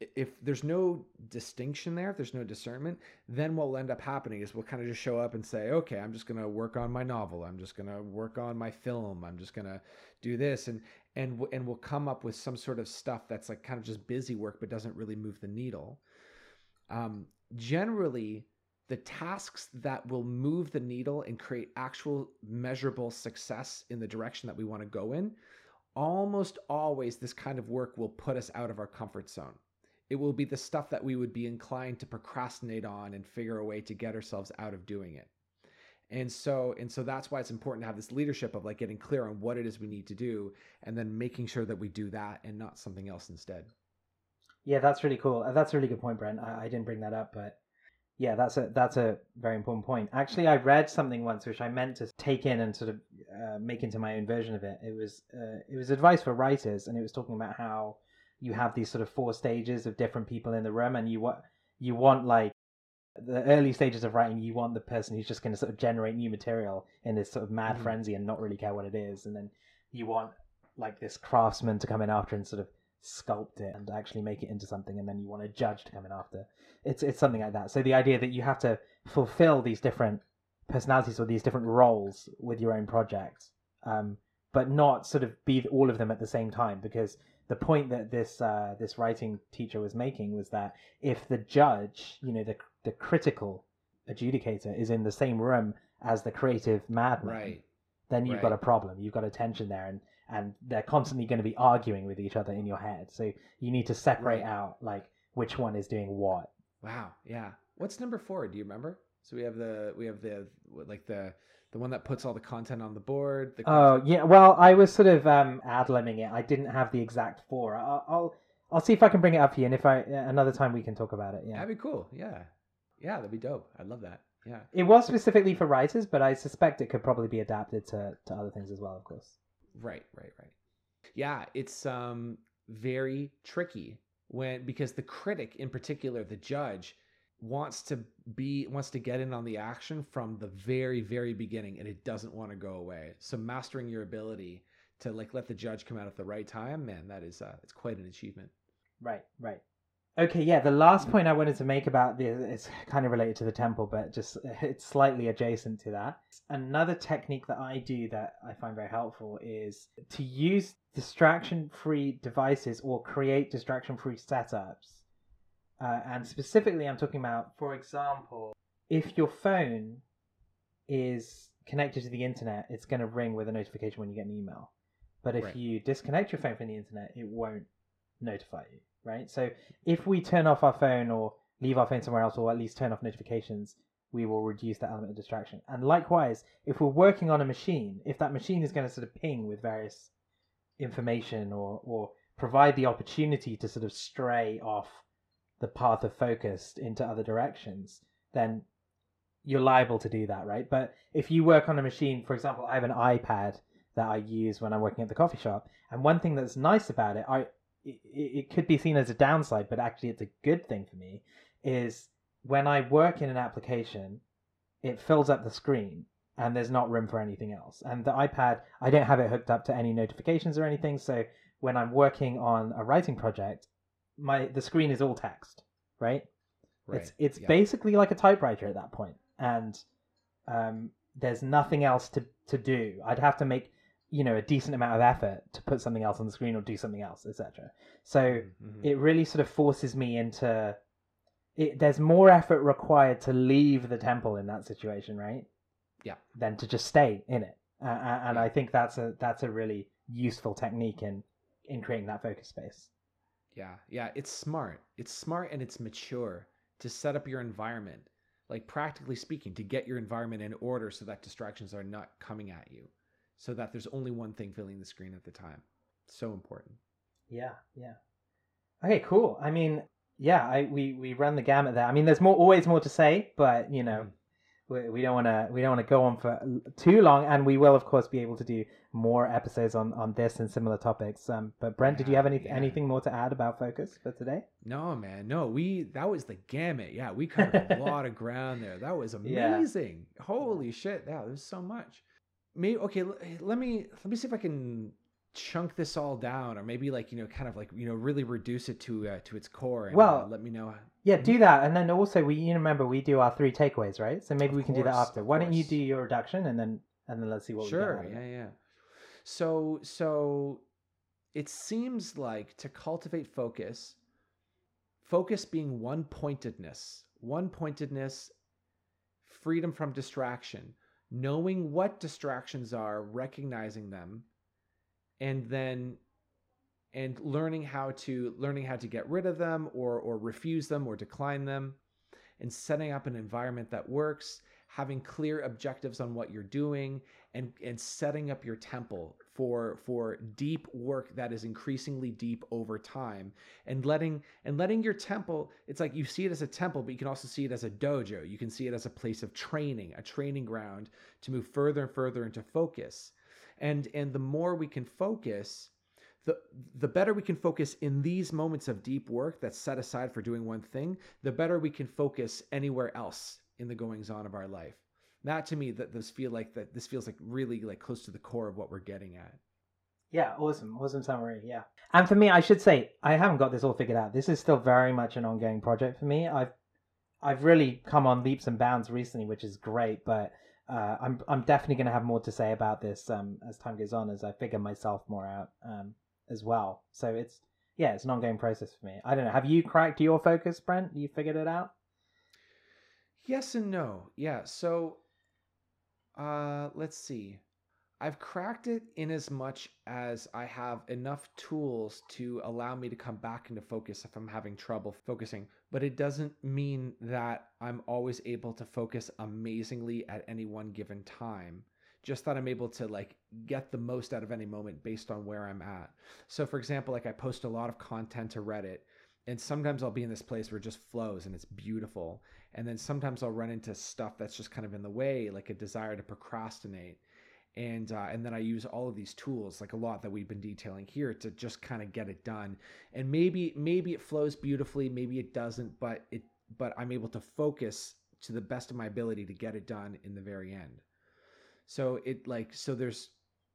If there's no distinction there, if there's no discernment, then what will end up happening is we'll kind of just show up and say, okay, I'm just going to work on my novel. I'm just going to work on my film. I'm just going to do this. And, and, and we'll come up with some sort of stuff that's like kind of just busy work, but doesn't really move the needle. Um, generally, the tasks that will move the needle and create actual measurable success in the direction that we want to go in, almost always this kind of work will put us out of our comfort zone it will be the stuff that we would be inclined to procrastinate on and figure a way to get ourselves out of doing it. And so and so that's why it's important to have this leadership of like getting clear on what it is we need to do and then making sure that we do that and not something else instead. Yeah that's really cool. Uh, that's a really good point brent. I, I didn't bring that up but yeah that's a that's a very important point. Actually i read something once which i meant to take in and sort of uh, make into my own version of it. It was uh, it was advice for writers and it was talking about how you have these sort of four stages of different people in the room, and you want you want like the early stages of writing, you want the person who's just going to sort of generate new material in this sort of mad mm-hmm. frenzy and not really care what it is, and then you want like this craftsman to come in after and sort of sculpt it and actually make it into something, and then you want a judge to come in after. It's it's something like that. So the idea that you have to fulfill these different personalities or these different roles with your own project, um, but not sort of be all of them at the same time because the point that this uh, this writing teacher was making was that if the judge, you know, the the critical adjudicator is in the same room as the creative madman, right. then you've right. got a problem. You've got a tension there, and and they're constantly going to be arguing with each other in your head. So you need to separate right. out like which one is doing what. Wow. Yeah. What's number four? Do you remember? So we have the we have the like the the one that puts all the content on the board. The oh yeah, well I was sort of um, ad libbing it. I didn't have the exact four. I'll, I'll I'll see if I can bring it up here, and if I another time we can talk about it. Yeah, that'd be cool. Yeah, yeah, that'd be dope. I'd love that. Yeah, it was specifically for writers, but I suspect it could probably be adapted to to other things as well. Of course. Right, right, right. Yeah, it's um very tricky when because the critic in particular, the judge wants to be wants to get in on the action from the very very beginning and it doesn't want to go away. So mastering your ability to like let the judge come out at the right time man that is uh it's quite an achievement. Right right. Okay yeah the last point i wanted to make about this is kind of related to the temple but just it's slightly adjacent to that. Another technique that i do that i find very helpful is to use distraction free devices or create distraction free setups uh, and specifically, I'm talking about, for example, if your phone is connected to the internet, it's going to ring with a notification when you get an email. But if right. you disconnect your phone from the internet, it won't notify you, right? So if we turn off our phone or leave our phone somewhere else, or at least turn off notifications, we will reduce that element of distraction. And likewise, if we're working on a machine, if that machine is going to sort of ping with various information or, or provide the opportunity to sort of stray off the path of focus into other directions, then you're liable to do that, right? But if you work on a machine, for example, I have an iPad that I use when I'm working at the coffee shop, and one thing that's nice about it, I it, it could be seen as a downside, but actually it's a good thing for me, is when I work in an application, it fills up the screen and there's not room for anything else. And the iPad, I don't have it hooked up to any notifications or anything, so when I'm working on a writing project, my the screen is all text, right? right. It's it's yeah. basically like a typewriter at that point, and um, there's nothing else to to do. I'd have to make you know a decent amount of effort to put something else on the screen or do something else, etc. So mm-hmm. it really sort of forces me into. It, there's more effort required to leave the temple in that situation, right? Yeah. Than to just stay in it, uh, and yeah. I think that's a that's a really useful technique in in creating that focus space. Yeah, yeah, it's smart. It's smart and it's mature to set up your environment, like practically speaking, to get your environment in order so that distractions are not coming at you, so that there's only one thing filling the screen at the time. So important. Yeah, yeah. Okay, cool. I mean, yeah, I we we run the gamut there. I mean, there's more always more to say, but you know, mm we, we don't want to we don't want to go on for too long, and we will of course be able to do more episodes on on this and similar topics. Um, but Brent, yeah, did you have any yeah. anything more to add about focus for today? No, man, no. We that was the gamut. Yeah, we covered a lot of ground there. That was amazing. Yeah. Holy shit! Yeah, there's so much. Me, okay. Let me let me see if I can chunk this all down or maybe like you know kind of like you know really reduce it to uh, to its core and Well, uh, let me know Yeah, do mm-hmm. that, and then also we you remember we do our three takeaways, right? So maybe Of we can do that after. Why don't you do your reduction and then and then let's see what we sure get. out of it. yeah yeah so so it seems like to cultivate focus focus being one pointedness one pointedness freedom from distraction knowing what distractions are recognizing them and then and learning how to learning how to get rid of them or or refuse them or decline them and setting up an environment that works having clear objectives on what you're doing and and setting up your temple for for deep work that is increasingly deep over time and letting and letting your temple it's like you see it as a temple but you can also see it as a dojo. You can see it as a place of training a training ground to move further and further into focus. And and the more we can focus the the better we can focus in these moments of deep work that's set aside for doing one thing the better we can focus anywhere else in the goings on of our life that to me that this feel like that this feels like really like close to the core of what we're getting at Yeah, awesome, awesome summary. Yeah, and for me, I should say I haven't got this all figured out. This is still very much an ongoing project for me. I've I've really come on leaps and bounds recently, which is great. But uh, I'm I'm definitely going to have more to say about this um, as time goes on, as I figure myself more out um, as well. So it's yeah, it's an ongoing process for me. I don't know. Have you cracked your focus, Brent? You figured it out? yes and no yeah so uh let's see i've cracked it in as much as i have enough tools to allow me to come back into focus if i'm having trouble focusing but it doesn't mean that i'm always able to focus amazingly at any one given time just that i'm able to like get the most out of any moment based on where i'm at so for example like i post a lot of content to reddit and sometimes i'll be in this place where it just flows and it's beautiful and then sometimes I'll run into stuff that's just kind of in the way, like a desire to procrastinate. And uh, and then I use all of these tools, like a lot that we've been detailing here, to just kind of get it done. And maybe maybe it flows beautifully, maybe it doesn't, but it but I'm able to focus to the best of my ability to get it done in the very end. So it like so there's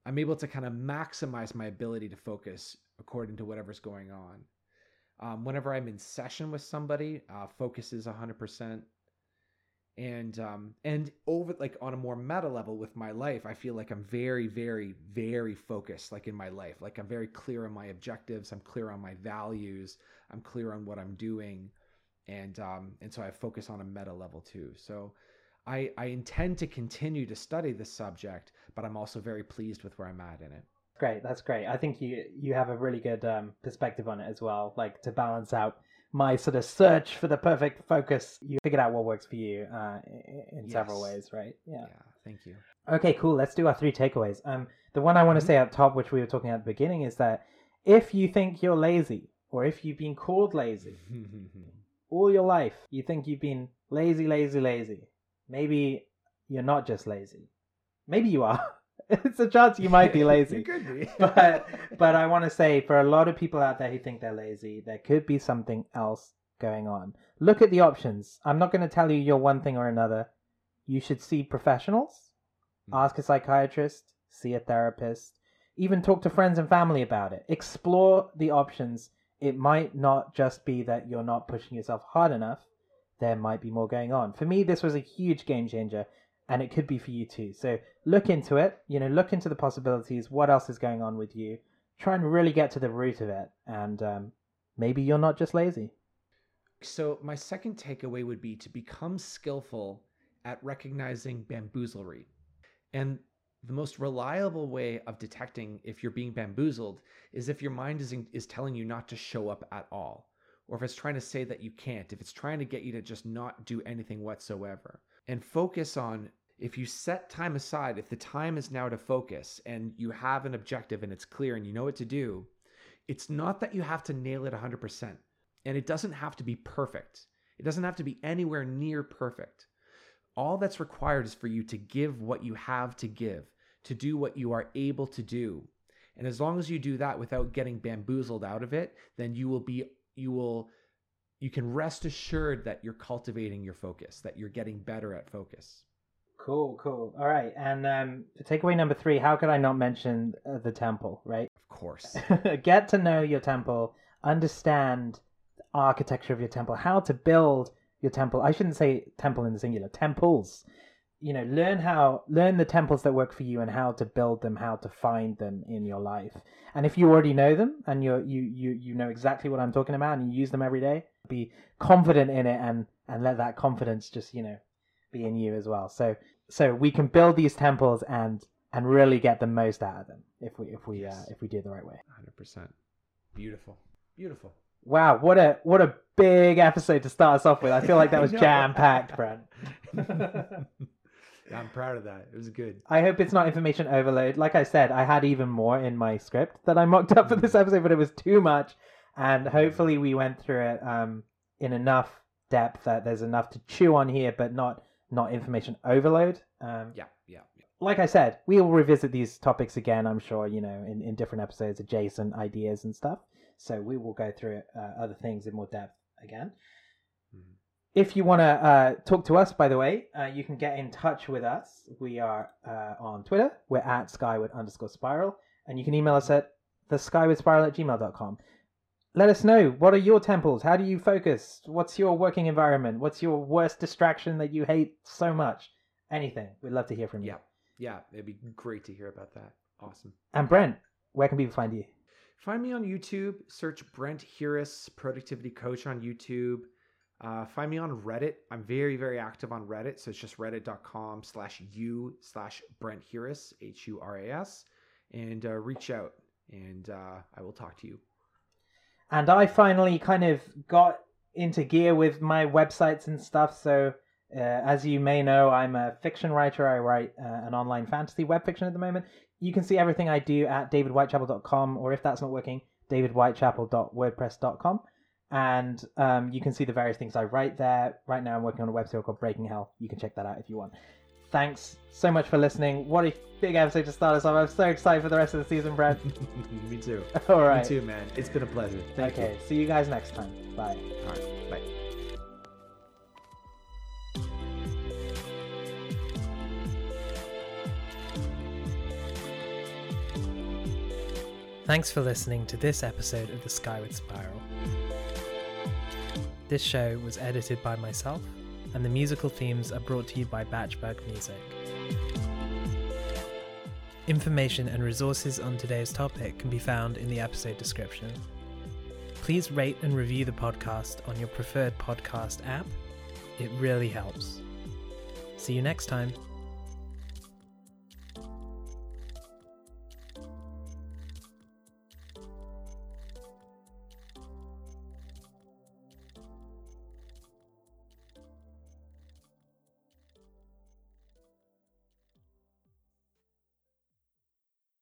I'm able to kind of maximize my ability to focus according to whatever's going on. Um, whenever I'm in session with somebody, uh, focus is 100%. And um, and over like on a more meta level with my life, I feel like I'm very, very, very focused. Like in my life, like I'm very clear on my objectives. I'm clear on my values. I'm clear on what I'm doing, and um, and so I focus on a meta level too. So I I intend to continue to study this subject, but I'm also very pleased with where I'm at in it. Great, that's great. I think you you have a really good um, perspective on it as well. Like to balance out my sort of search for the perfect focus, you figured out what works for you uh, in several ways, right? Yeah. yeah thank you. Okay, cool. Let's do our three takeaways. Um, the one I want to Mhm. say up top, which we were talking at the beginning, is that if you think you're lazy, or if you've been called lazy all your life, you think you've been lazy, lazy, lazy. Maybe you're not just lazy. Maybe you are. it's a chance you might be lazy. You could be. but but I want to say for a lot of people out there who think they're lazy, there could be something else going on. Look at the options. I'm not going to tell you you're one thing or another. You should see professionals, Mm. ask a psychiatrist, see a therapist, even talk to friends and family about it. Explore the options. It might not just be that you're not pushing yourself hard enough. There might be more going on. For me, this was a huge game changer, and it could be for you too. So look into it. You know, look into the possibilities. What else is going on with you? Try and really get to the root of it, and um, maybe you're not just lazy. So, my second takeaway would be to become skillful at recognizing bamboozlery. And the most reliable way of detecting if you're being bamboozled is if your mind is, is telling you not to show up at all, or if it's trying to say that you can't, if it's trying to get you to just not do anything whatsoever. And focus on if you set time aside, if the time is now to focus and you have an objective and it's clear and you know what to do, it's not that you have to nail it 100%. And it doesn't have to be perfect. It doesn't have to be anywhere near perfect. All that's required is for you to give what you have to give, to do what you are able to do. And as long as you do that without getting bamboozled out of it, then you will be, you will, you can rest assured that you're cultivating your focus, that you're getting better at focus. Cool, cool. All right, and um, takeaway number three, how could I not mention uh, the temple? Right, Of course. get to know your temple, understand the architecture of your temple, how to build your temple. I shouldn't say temple in the singular, temples. You know, learn how learn the temples that work for you and how to build them, how to find them in your life. And if you already know them and you you you you know exactly what I'm talking about and you use them every day, be confident in it and and let that confidence just, you know, be in you as well. So so we can build these temples and and really get the most out of them if we if we Yes. uh, if we do it the right way. 100%. Beautiful. Beautiful. Wow, what a what a big episode to start us off with. I feel like that was jam packed, Brent. I'm proud of that. It was good. I hope it's not information overload. Like I said, I had even more in my script that I mocked up for this episode, but it was too much. And hopefully, we went through it um, in enough depth that there's enough to chew on here, but not not information overload. Um, Yeah, yeah, yeah. like I said, we will revisit these topics again. I'm sure you know in, in different episodes, adjacent ideas and stuff. So we will go through uh, other things in more depth again. If you want to uh, talk to us, by the way, uh, you can get in touch with us. We are uh, on Twitter. We're at skyward underscore spiral. And you can email us at the skyward spiral at gmail.com. Let us know what are your temples? How do you focus? What's your working environment? What's your worst distraction that you hate so much? Anything. We'd love to hear from you. Yeah, yeah. It'd be great to hear about that. Awesome. And Brent, where can people find you? Find me on YouTube. Search Brent Huras, Productivity Coach on YouTube. Uh, find me on Reddit. I'm very, very active on Reddit. So it's just reddit.com slash u slash Brent Huras, H U R A S. And uh, reach out and uh, I will talk to you. and I finally kind of got into gear with my websites and stuff. So, uh, as you may know, I'm a fiction writer. I write uh, an online fantasy web fiction at the moment. You can see everything I do at davidwhitechapel.com, or if that's not working, davidwhitechapel.wordpress.com. And um, you can see the various things I write there. Right now, I'm working on a web series called Breaking Hell. You can check that out if you want. Thanks so much for listening. What a big episode to start us off. I'm so excited for the rest of the season, Brad. Me too. All right. Me too, man. It's been a pleasure. Thank okay. See you guys next time. Bye. All right. Bye. Thanks for listening to this episode of the Skyward Spiral. This show was edited by myself, and the musical themes are brought to you by Batchberg Music. Information and resources on today's topic can be found in the episode description. Please rate and review the podcast on your preferred podcast app. It really helps. See you next time.